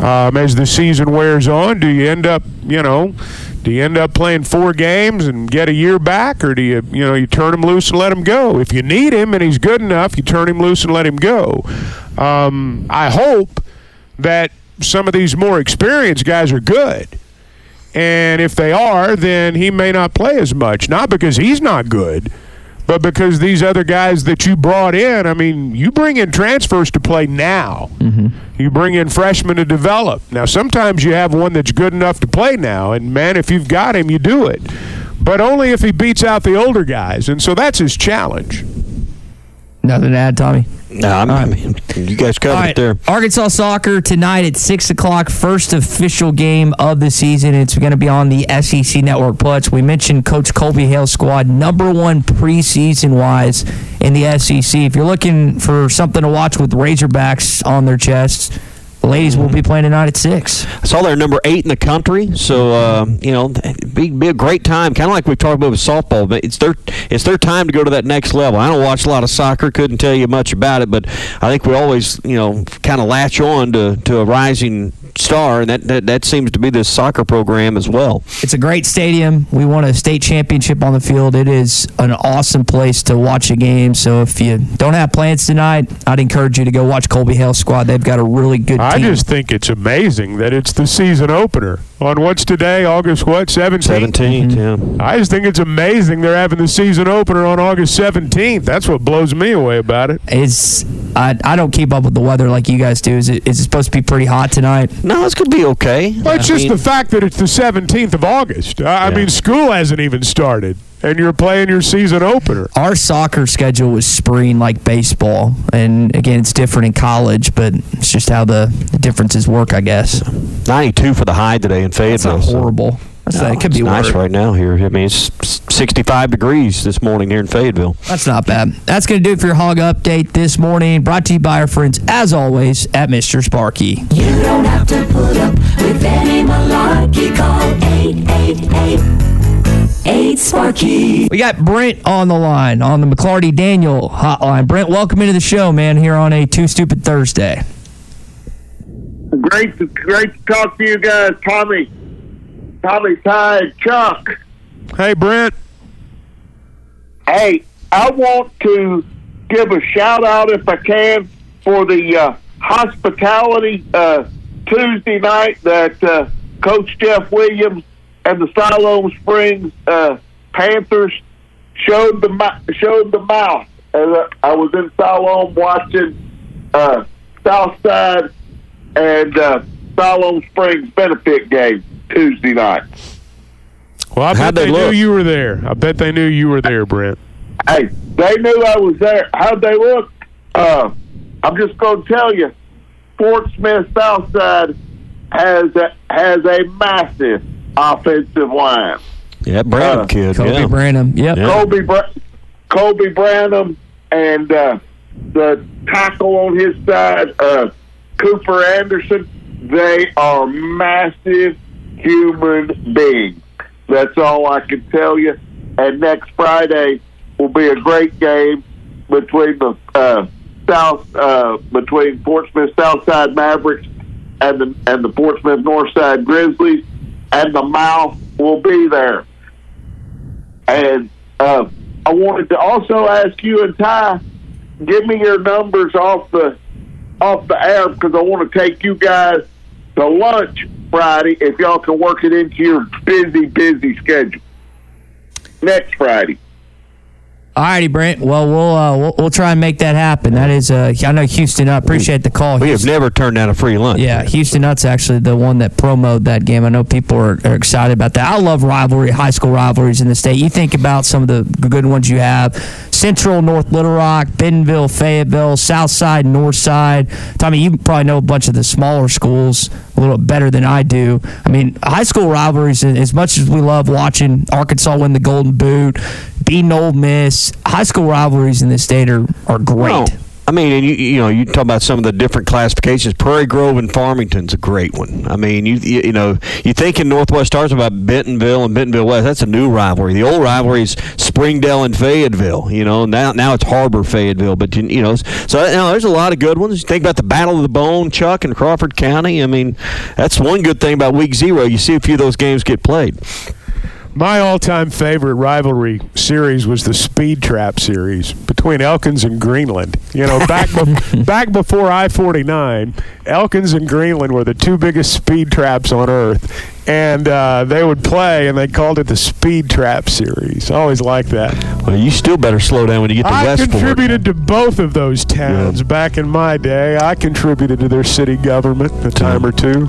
um, as the season wears on, do you end up, you know. Do you end up playing four games and get a year back, or do you, you know, you turn him loose and let him go? If you need him and he's good enough, you turn him loose and let him go. Um, I hope that some of these more experienced guys are good. And if they are, then he may not play as much. Not because he's not good, but because these other guys that you brought in, I mean, you bring in transfers to play now. Mm-hmm. You bring in freshmen to develop. Now, sometimes you have one that's good enough to play now, and man, if you've got him, you do it. But only if he beats out the older guys, and so that's his challenge. Nothing to add, Tommy. No, I'm, I mean, you guys covered All it there. Arkansas soccer tonight at six o'clock. First official game of the season. It's going to be on the SEC Network Plus. We mentioned Coach Colby Hale's squad, number one preseason wise in the SEC. If you're looking for something to watch with Razorbacks on their chests, ladies will be playing tonight at six. I saw they're number eight in the country, so uh, you know, be be a great time. Kind of like we talked about with softball, but it's their it's their time to go to that next level. I don't watch a lot of soccer, couldn't tell you much about it, but I think we always you know kind of latch on to, to a rising star, and that, that that seems to be this soccer program as well. It's a great stadium. We won a state championship on the field. It is an awesome place to watch a game. So if you don't have plans tonight, I'd encourage you to go watch Colby Hale squad. They've got a really good I team. just think it's amazing that it's the season opener on what's today, August what, 17th? 17th, yeah. I just think it's amazing they're having the season opener on August 17th. That's what blows me away about it. It's I, I don't keep up with the weather like you guys do. Is it is it supposed to be pretty hot tonight? No, it's going to be okay. Well, it's just the fact that it's the 17th of August. I, I mean, school hasn't even started, and you're playing your season opener. Our soccer schedule was spring like baseball, and again, it's different in college, but it's just how the, the differences work, I guess. 92 for the high today in Fayetteville. not so- horrible. That's No, not- it could it's be nice worse. right now here. I mean, it's 65 degrees this morning here in Fayetteville. That's not bad. That's going to do it for your hog update this morning. Brought to you by our friends, as always, at Mr. Sparky. You don't have to put up with any malarkey. Call 888 Sparky. We got Brent on the line on the McLarty Daniel hotline. Brent, welcome into the show, man, here on a Too Stupid Thursday. Great, to, great to talk to you guys, Tommy, Tommy, Ty, Chuck. Hey, Brent. Hey, I want to give a shout out, if I can, for the uh, hospitality uh, Tuesday night that uh, Coach Jeff Williams and the Siloam Springs uh, Panthers showed the mou- showed the mouth as I, I was in Siloam watching uh, Southside and uh, Siloam Springs benefit game Tuesday night. Well, I How'd bet they they, knew you were there. I bet they knew you were there, Brent. Hey, they knew I was there. How'd they look? Uh, I'm just going to tell you, Fort Smith Southside has a, has a massive offensive line. Yeah, Branham Uh, kid. Kobe yeah. Branham. Yep. Yeah. Kobe Bra- Kobe Branham and uh, the tackle on his side, uh, Cooper Anderson. They are massive human beings. That's all I can tell you. And next Friday will be a great game between the uh, South uh, between Fort Smith Southside Mavericks and the and the Fort Smith Northside Grizzlies, and the mouth will be there. And uh, I wanted to also ask you and Ty, give me your numbers off the off the air because I want to take you guys to lunch Friday if y'all can work it into your busy, busy schedule. Next Friday. All righty, Brent. Well, we'll, uh, we'll we'll try and make that happen. That is, uh, I know Houston. I appreciate the call. We have never turned down a free lunch. Yeah, Houston Nutt's actually the one that promoted that game. I know people are, are excited about that. I love rivalry, high school rivalries in the state. You think about some of the good ones you have: Central, North Little Rock, Bentonville, Fayetteville, South Side, North Side. Tommy, you probably know a bunch of the smaller schools a little better than I do. I mean, high school rivalries. As much as we love watching Arkansas win the Golden Boot, beating Ole Miss, high school rivalries in the state are are great. I mean, and you you know, you talk about some of the different classifications. Prairie Grove and Farmington's a great one. I mean, you you, you know, you think in Northwest Stars about Bentonville and Bentonville West. That's a new rivalry. The old rivalry is Springdale and Fayetteville. You know, now now it's Har-Ber Fayetteville. But you, you know, so you know, there's a lot of good ones. You think about the Battle of the Bone, Chuck and Crawford County. I mean, that's one good thing about Week Zero. You see a few of those games get played. My all-time favorite rivalry series was the Speed Trap series between Elkins and Greenland. You know, back be- back before I-49, Elkins and Greenland were the two biggest speed traps on earth, and uh, they would play, and they called it the Speed Trap series. I always liked that. Well, you still better slow down when you get to I Westport. contributed to both of those towns back in my day. I contributed to their city government a time or two.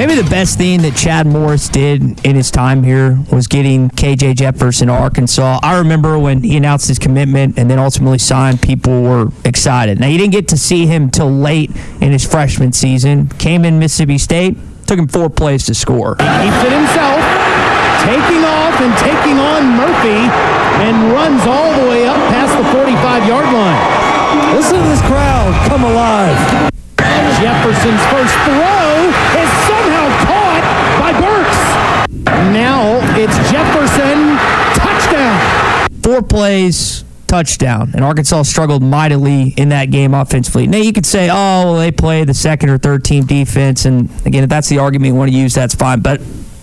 Maybe the best thing that Chad Morris did in his time here was getting KJ Jefferson to Arkansas. I remember when he announced his commitment and then ultimately signed, people were excited. Now, you didn't get to see him till late in his freshman season. Came in Mississippi State, took him four plays to score. He keeps it himself, taking off and taking on Murphy, and runs all the way up past the 45 yard line. Listen to this crowd come alive. Jefferson's first throw Four plays, touchdown. And Arkansas struggled mightily in that game offensively. Now, you could say, oh, well, they play the second or third team defense. And again, if that's the argument you want to use, that's fine. But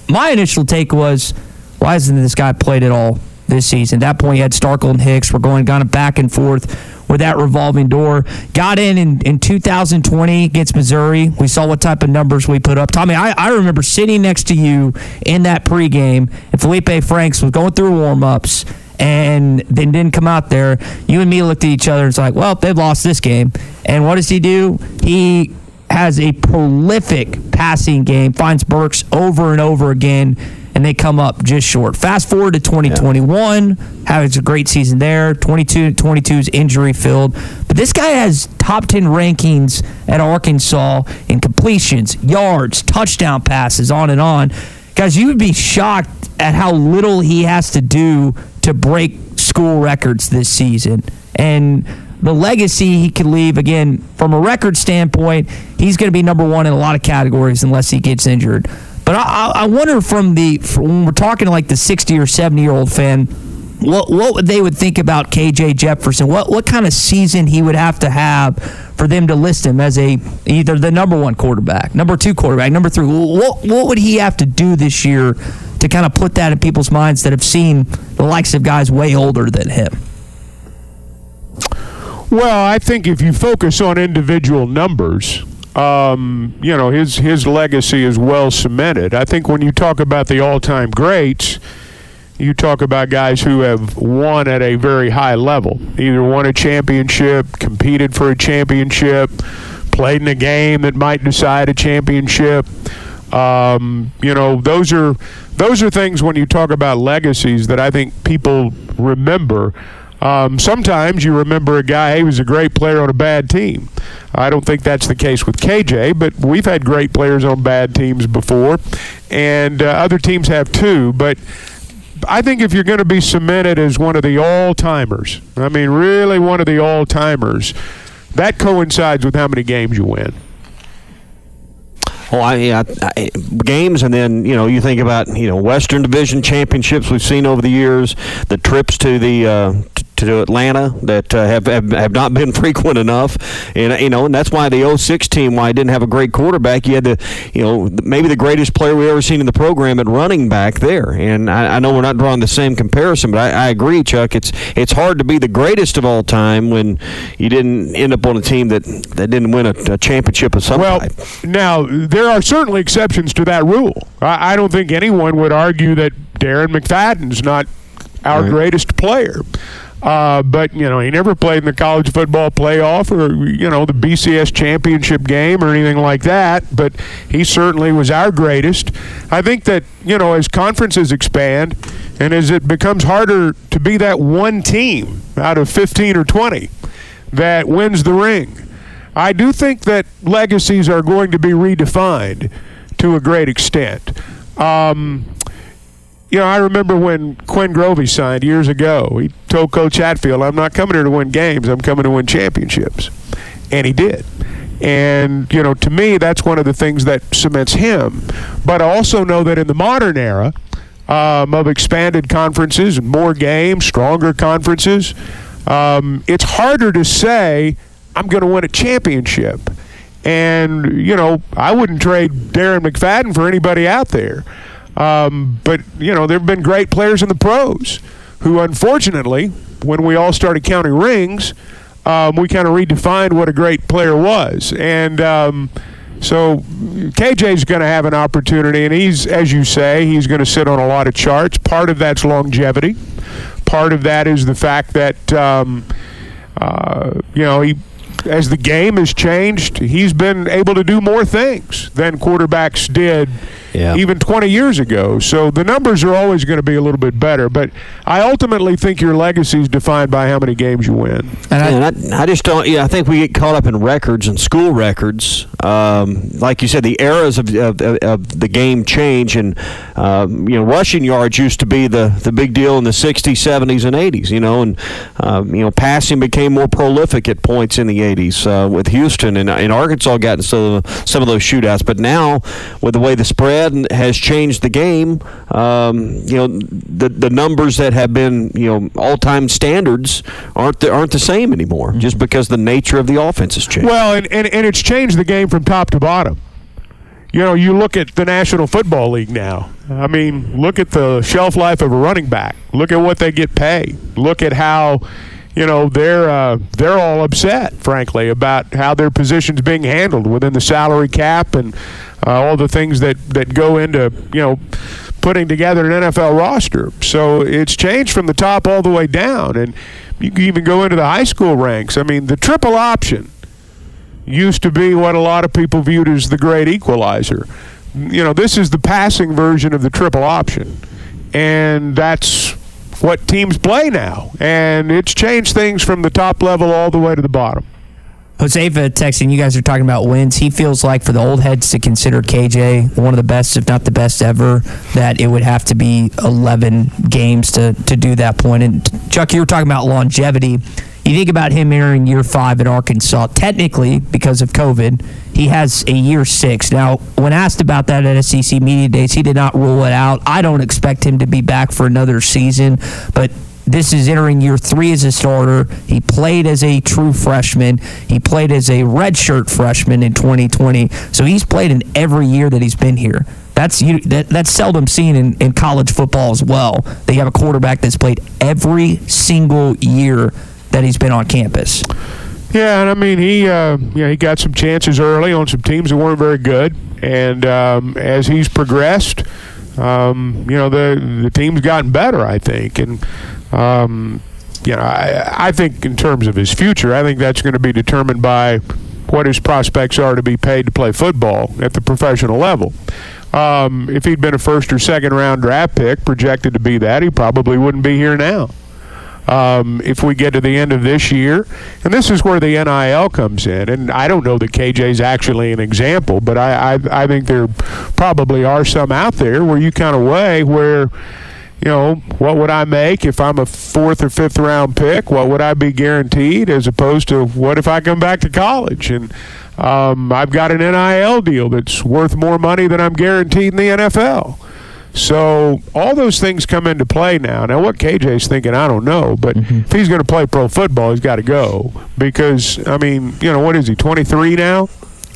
my initial take was, why hasn't this guy played at all this season? At that point, you had Starkel and Hicks. We're going kind of back and forth with that revolving door. Got in, in in 2020 against Missouri. We saw what type of numbers we put up. Tommy, I, I remember sitting next to you in that pregame, and Felipe Franks was going through warm ups and then didn't come out there, you and me looked at each other and it's like, well, they've lost this game. And what does he do? He has a prolific passing game, finds Burks over and over again, and they come up just short. Fast forward to 2021, has a great season there. 22 22 is injury filled. But this guy has top 10 rankings at Arkansas in completions, yards, touchdown passes, on and on. Guys, you would be shocked at how little he has to do to break school records this season. And the legacy he could leave, again, from a record standpoint, he's going to be number one in a lot of categories unless he gets injured. But I, I- wonder from the from when we're talking like the 60 or 70 year old fan, what what they would think about KJ Jefferson? What what kind of season he would have to have for them to list him as a either the number one quarterback, number two quarterback, number three? What what would he have to do this year to kind of put that in people's minds that have seen the likes of guys way older than him? Well, I think if you focus on individual numbers, um, you know his his legacy is well cemented. I think when you talk about the all-time greats, you talk about guys who have won at a very high level, either won a championship, competed for a championship, played in a game that might decide a championship. Um, you know, those are those are things when you talk about legacies that I think people remember. Um, sometimes you remember a guy, he was a great player on a bad team. I don't think that's the case with KJ, but we've had great players on bad teams before, and uh, other teams have too. But I think if you're going to be cemented as one of the all timers, I mean, really one of the all timers, that coincides with how many games you win. Well, I, yeah, I, games, and then you know you think about you know Western Division championships we've seen over the years, the trips to the uh, to Atlanta that uh, have, have have not been frequent enough, and you know, and that's why the 06 team, why I didn't have a great quarterback, you had to, you know, maybe the greatest player we ever seen in the program at running back there, and I, I know we're not drawing the same comparison, but I, I agree, Chuck. It's it's hard to be the greatest of all time when you didn't end up on a team that that didn't win a, a championship of some Well, type. now there are certainly exceptions to that rule. I, I don't think anyone would argue that Darren McFadden's not our Right. greatest player. Uh, but you know he never played in the college football playoff or you know the BCS championship game or anything like that. But he certainly was our greatest. I think that you know as conferences expand and as it becomes harder to be that one team out of 15 or 20 that wins the ring. I do think that legacies are going to be redefined to a great extent. Um, you know, I remember when Quinn Grovey signed years ago. He told Coach Hatfield, "I'm not coming here to win games. I'm coming to win championships," and he did. And you know, to me, that's one of the things that cements him. But I also know that in the modern era um, of expanded conferences and more games, stronger conferences, um, it's harder to say I'm going to win a championship. And you know, I wouldn't trade Darren McFadden for anybody out there. Um, but you know, there have been great players in the pros who, unfortunately, when we all started counting rings, um, we kind of redefined what a great player was. And um, so KJ's going to have an opportunity, and he's, as you say, he's going to sit on a lot of charts. Part of that's longevity. Part of that is the fact that um, uh, you know he. As the game has changed, he's been able to do more things than quarterbacks did even 20 years ago. So the numbers are always going to be a little bit better. But I ultimately think your legacy is defined by how many games you win. And I, I just don't. Yeah, I think we get caught up in records and school records. Um, like you said, the eras of, of, of the game change, and um, you know, rushing yards used to be the, the big deal in the '60s, '70s, and '80s. You know, and um, you know, passing became more prolific at points in the '80s uh, with Houston and, and Arkansas got some, some of those shootouts. But now, with the way the spread has changed the game, um, you know, the the numbers that have been you know all time standards aren't the, aren't the same anymore, just because the nature of the offense has changed. Well, and, and, and it's changed the game from top to bottom. You know, you look at the National Football League now. I mean, look at the shelf life of a running back. Look at what they get paid. Look at how, you know, they're uh, they're all upset, frankly, about how their position's being handled within the salary cap and uh, all the things that, that go into, you know, putting together an NFL roster. So it's changed from the top all the way down. And you can even go into the high school ranks. I mean, the triple option used to be what a lot of people viewed as the great equalizer. You know, this is the passing version of the triple option. And that's what teams play now. And it's changed things from the top level all the way to the bottom. Josefa texting, you guys are talking about wins. He feels like for the old heads to consider KJ one of the best, if not the best ever, that it would have to be 11 games to, to do that point. And Chuck, you were talking about longevity. You think about him entering year five at Arkansas. Technically, because of COVID, he has a year six. Now, when asked about that at SEC Media Days, he did not rule it out. I don't expect him to be back for another season, but this is entering year three as a starter. He played as a true freshman. He played as a redshirt freshman in 2020. So he's played in every year that he's been here. That's you, that, that's seldom seen in, in college football as well. They have a quarterback that's played every single year that he's been on campus. Yeah, and I mean he, uh, yeah, he got some chances early on some teams that weren't very good, and um, as he's progressed, um, you know the the team's gotten better, I think, and um, you know I, I think in terms of his future, I think that's going to be determined by what his prospects are to be paid to play football at the professional level. Um, if he'd been a first or second round draft pick, projected to be that, he probably wouldn't be here now um, if we get to the end of this year. And this is where the NIL comes in. And I don't know that KJ's actually an example, but I, I, I think there probably are some out there where you kind of weigh where you know, what would I make if I'm a fourth or fifth round pick? What would I be guaranteed as opposed to what if I come back to college and um, I've got an NIL deal that's worth more money than I'm guaranteed in the NFL? So all those things come into play now. Now, what KJ's thinking, I don't know, but Mm-hmm. if he's going to play pro football, he's got to go because I mean, you know, what is he? 23 now.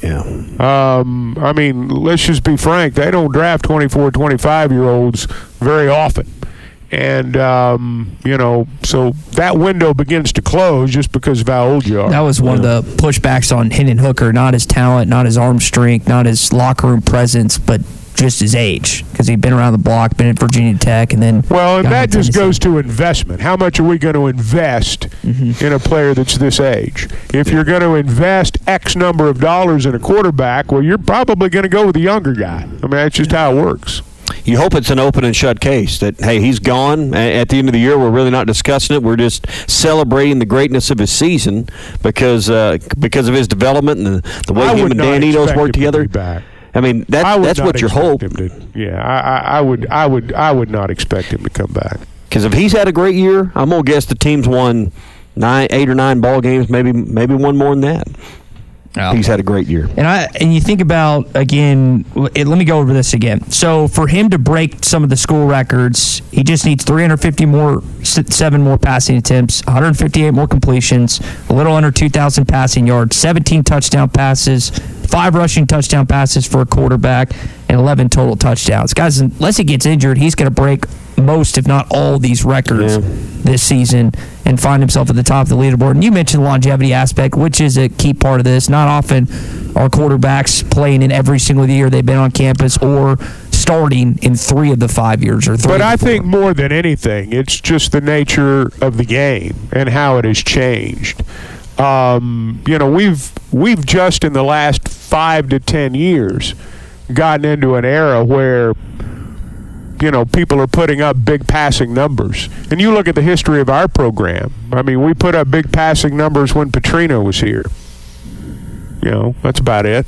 Yeah. Um, I mean, let's just be frank. They don't draft 24, 25 year olds very often. And, um, you know, so that window begins to close just because of how old you are. That was one of the pushbacks on Hendon Hooker, not his talent, not his arm strength, not his locker room presence, but just his age because he'd been around the block, been at Virginia Tech, and then Well, and that just goes to investment. How much are we going to invest Mm-hmm. in a player that's this age? If you're going to invest X number of dollars in a quarterback, well, you're probably going to go with a younger guy. I mean, that's just how it works. You hope it's an open and shut case that hey he's gone at the end of the year. We're really not discussing it. We're just celebrating the greatness of his season because uh, because of his development and the, the way I him and not Dan Enos expect work to together. be back. I mean that, I that's what you expect hope. Him to, yeah, I, I, I would, I would, I would not expect him to come back. Because if he's had a great year, I'm gonna guess the team's won nine, eight or nine ball games, maybe maybe one more than that. He's had a great year. And I and you think about again. It, let me go over this again. So for him to break some of the school records, he just needs 350 more, seven more passing attempts, 158 more completions, a little under 2,000 passing yards, 17 touchdown passes, five rushing touchdown passes for a quarterback, and 11 total touchdowns. Guys, unless he gets injured, he's going to break most, if not all, these records this season and find himself at the top of the leaderboard. And you mentioned the longevity aspect, which is a key part of this. Not often are quarterbacks playing in every single year they've been on campus or starting in three of the five years or three. But I think more than anything, it's just the nature of the game and how it has changed. Um, you know, we've we've just in the last five to ten years gotten into an era where you know people are putting up big passing numbers. And you look at the history of our program. I mean, we put up big passing numbers when Petrino was here. You know, that's about it.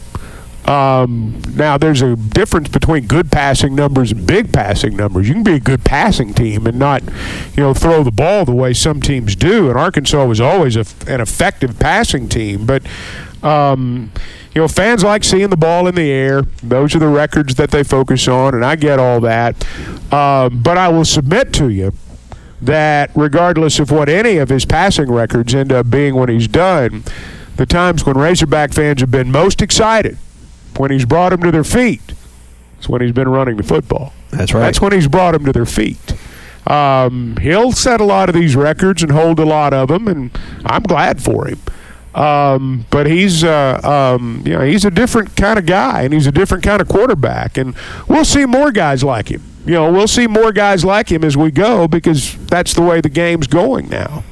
Um, now, there's a difference between good passing numbers and big passing numbers. You can be a good passing team and not, you know, throw the ball the way some teams do. And Arkansas was always a, an effective passing team. But, um, you know, fans like seeing the ball in the air. Those are the records that they focus on, and I get all that. Um, but I will submit to you that regardless of what any of his passing records end up being when he's done, the times when Razorback fans have been most excited when he's brought them to their feet is when he's been running the football. That's right. That's when he's brought them to their feet. Um, he'll set a lot of these records and hold a lot of them, and I'm glad for him. Um, but he's uh, um, you know he's a different kind of guy, and he's a different kind of quarterback, and we'll see more guys like him you know, we'll see more guys like him as we go because that's the way the game's going now.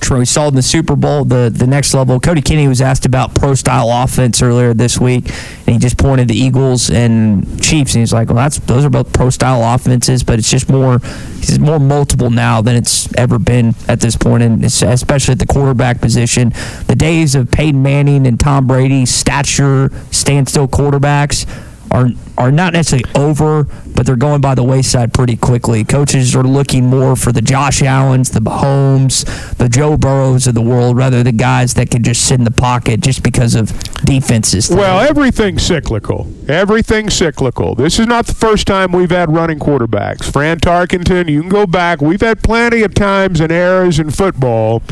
True. We saw in the Super Bowl, the the next level. Cody Kennedy was asked about pro style offense earlier this week, and he just pointed the Eagles and Chiefs, and he's like, "Well, that's those are both pro style offenses, but it's just more, it's more multiple now than it's ever been at this point, and it's, especially at the quarterback position. The days of Peyton Manning and Tom Brady stature standstill quarterbacks." Are, are not necessarily over, but they're going by the wayside pretty quickly. Coaches are looking more for the Josh Allens, the Mahomes, the Joe Burrows of the world, rather than guys that can just sit in the pocket just because of defenses. Well, everything's cyclical. Everything's cyclical. This is not the first time we've had running quarterbacks. Fran Tarkenton, you can go back. We've had plenty of times and eras in football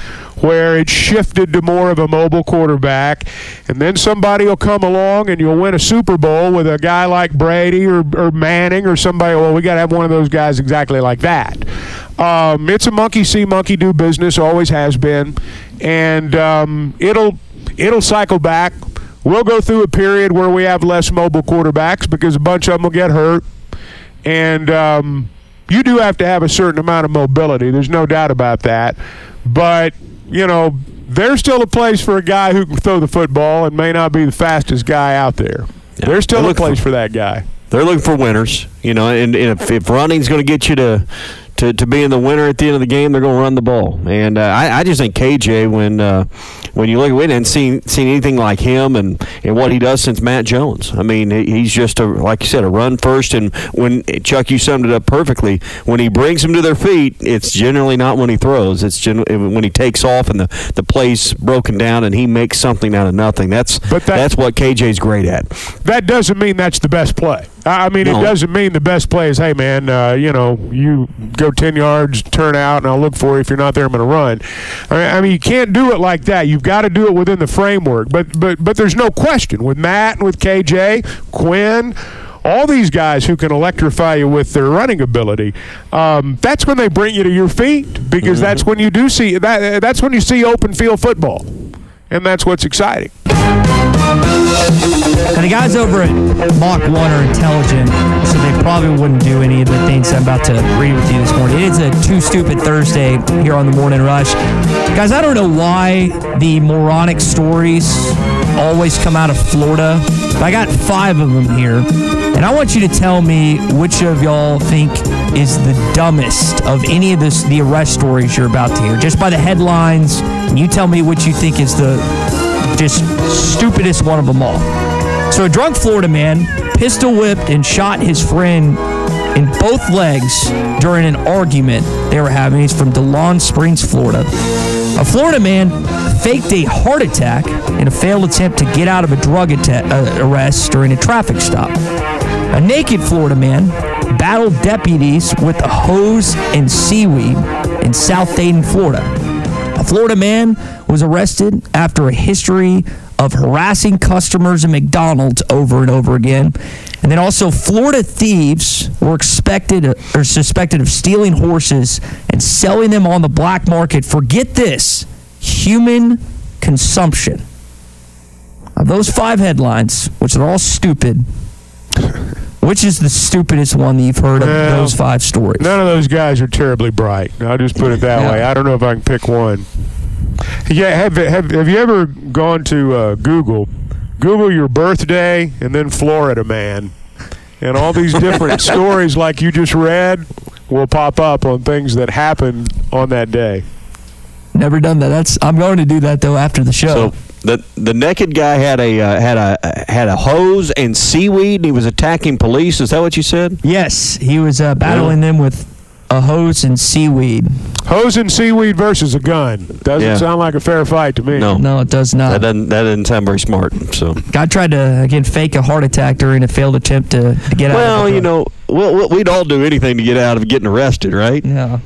where it shifted to more of a mobile quarterback, and then somebody will come along and you'll win a Super Bowl with a guy like Brady or, or Manning or somebody. Well, we got to have one of those guys exactly like that. Um, it's a monkey see, monkey do business. Always has been, and um, it'll it'll cycle back. We'll go through a period where we have less mobile quarterbacks because a bunch of them will get hurt, and um, you do have to have a certain amount of mobility. There's no doubt about that, but you know, there's still a place for a guy who can throw the football and may not be the fastest guy out there. There's still a place for, for that guy. They're looking for winners, you know, and, and if, if running's going to get you to to, to being the winner at the end of the game, they're going to run the ball. And uh, I, I just think KJ, when uh, when you look at it and seen seen anything like him and, and what he does since Matt Jones. I mean, he's just a like you said, a run first. And when Chuck, you summed it up perfectly. When he brings them to their feet, it's generally not when he throws. It's gen- when he takes off and the the play's broken down and he makes something out of nothing. That's but that, that's what KJ's great at. That doesn't mean that's the best play. I mean, no. it doesn't mean the best play is, hey, man, uh, you know, you go 10 yards, turn out, and I'll look for you. If you're not there, I'm going to run. I mean, you can't do it like that. You've got to do it within the framework. But, but, but there's no question with Matt and with KJ, Quinn, all these guys who can electrify you with their running ability, um, that's when they bring you to your feet because mm-hmm. that's when you do see that. That's when you see open field football, and that's what's exciting. And the guys over at Mach 1 are intelligent, so they probably wouldn't do any of the things I'm about to read with you this morning. It is a Too Stupid Thursday here on the Morning Rush. Guys, I don't know why the moronic stories always come out of Florida. I got five of them here. And I want you to tell me which of y'all think is the dumbest of any of this, the arrest stories you're about to hear. Just by the headlines, you tell me what you think is the just stupidest one of them all. So a drunk Florida man pistol whipped and shot his friend in both legs during an argument they were having. He's from DeLeon Springs, Florida. A Florida man faked a heart attack in a failed attempt to get out of a drug atta- uh, arrest during a traffic stop. A naked Florida man battled deputies with a hose and seaweed in South Dayton, Florida. A Florida man was arrested after a history of harassing customers at McDonald's over and over again. And then also, Florida thieves were expected or suspected of stealing horses and selling them on the black market Forget this human consumption. Of those five headlines, which are all stupid, which is the stupidest one that you've heard of well, those five stories? None of those guys are terribly bright. I'll just put it that yeah. way. I don't know if I can pick one. Yeah, have, have, have you ever gone to uh, Google, Google your birthday and then Florida man, and all these different stories like you just read will pop up on things that happened on that day. Never done that. That's I'm going to do that though after the show. So the the naked guy had a uh, had a had a hose and seaweed. and He was attacking police. Is that what you said? Yes, he was uh, battling yeah. them with a hose and seaweed. Hose and seaweed versus a gun. Doesn't yeah. sound like a fair fight to me. No, no, it does not. That doesn't that doesn't sound very smart. So, guy tried to again fake a heart attack during a failed attempt to, to get well, out. Well, you know, well, we'd all do anything to get out of getting arrested, right? Yeah.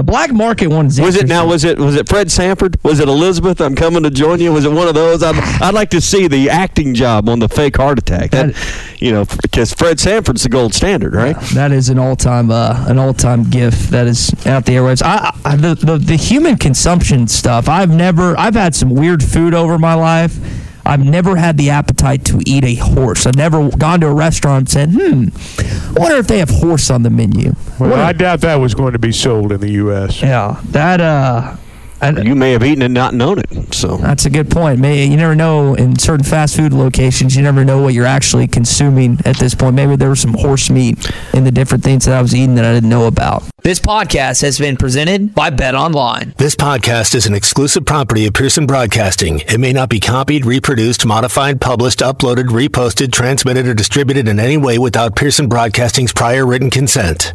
The black market one was it now? Was it was it Fred Sanford? Was it Elizabeth? I'm coming to join you. Was it one of those? I'd, I'd like to see the acting job on the fake heart attack. That, you know, because Fred Sanford's the gold standard, right? Yeah, that is an all time uh, an all time gift that is out the airwaves. I, I the, the the human consumption stuff. I've never I've had some weird food over my life. I've never had the appetite to eat a horse. I've never gone to a restaurant and said, "Hmm, I wonder if they have horse on the menu." Well, I doubt that was going to be sold in the U.S. Yeah, that uh, you may have eaten it and not known it. So that's a good point. May you never know in certain fast food locations. You never know what you're actually consuming at this point. Maybe there was some horse meat in the different things that I was eating that I didn't know about. This podcast has been presented by Bet Online. This podcast is an exclusive property of Pearson Broadcasting. It may not be copied, reproduced, modified, published, uploaded, reposted, transmitted, or distributed in any way without Pearson Broadcasting's prior written consent.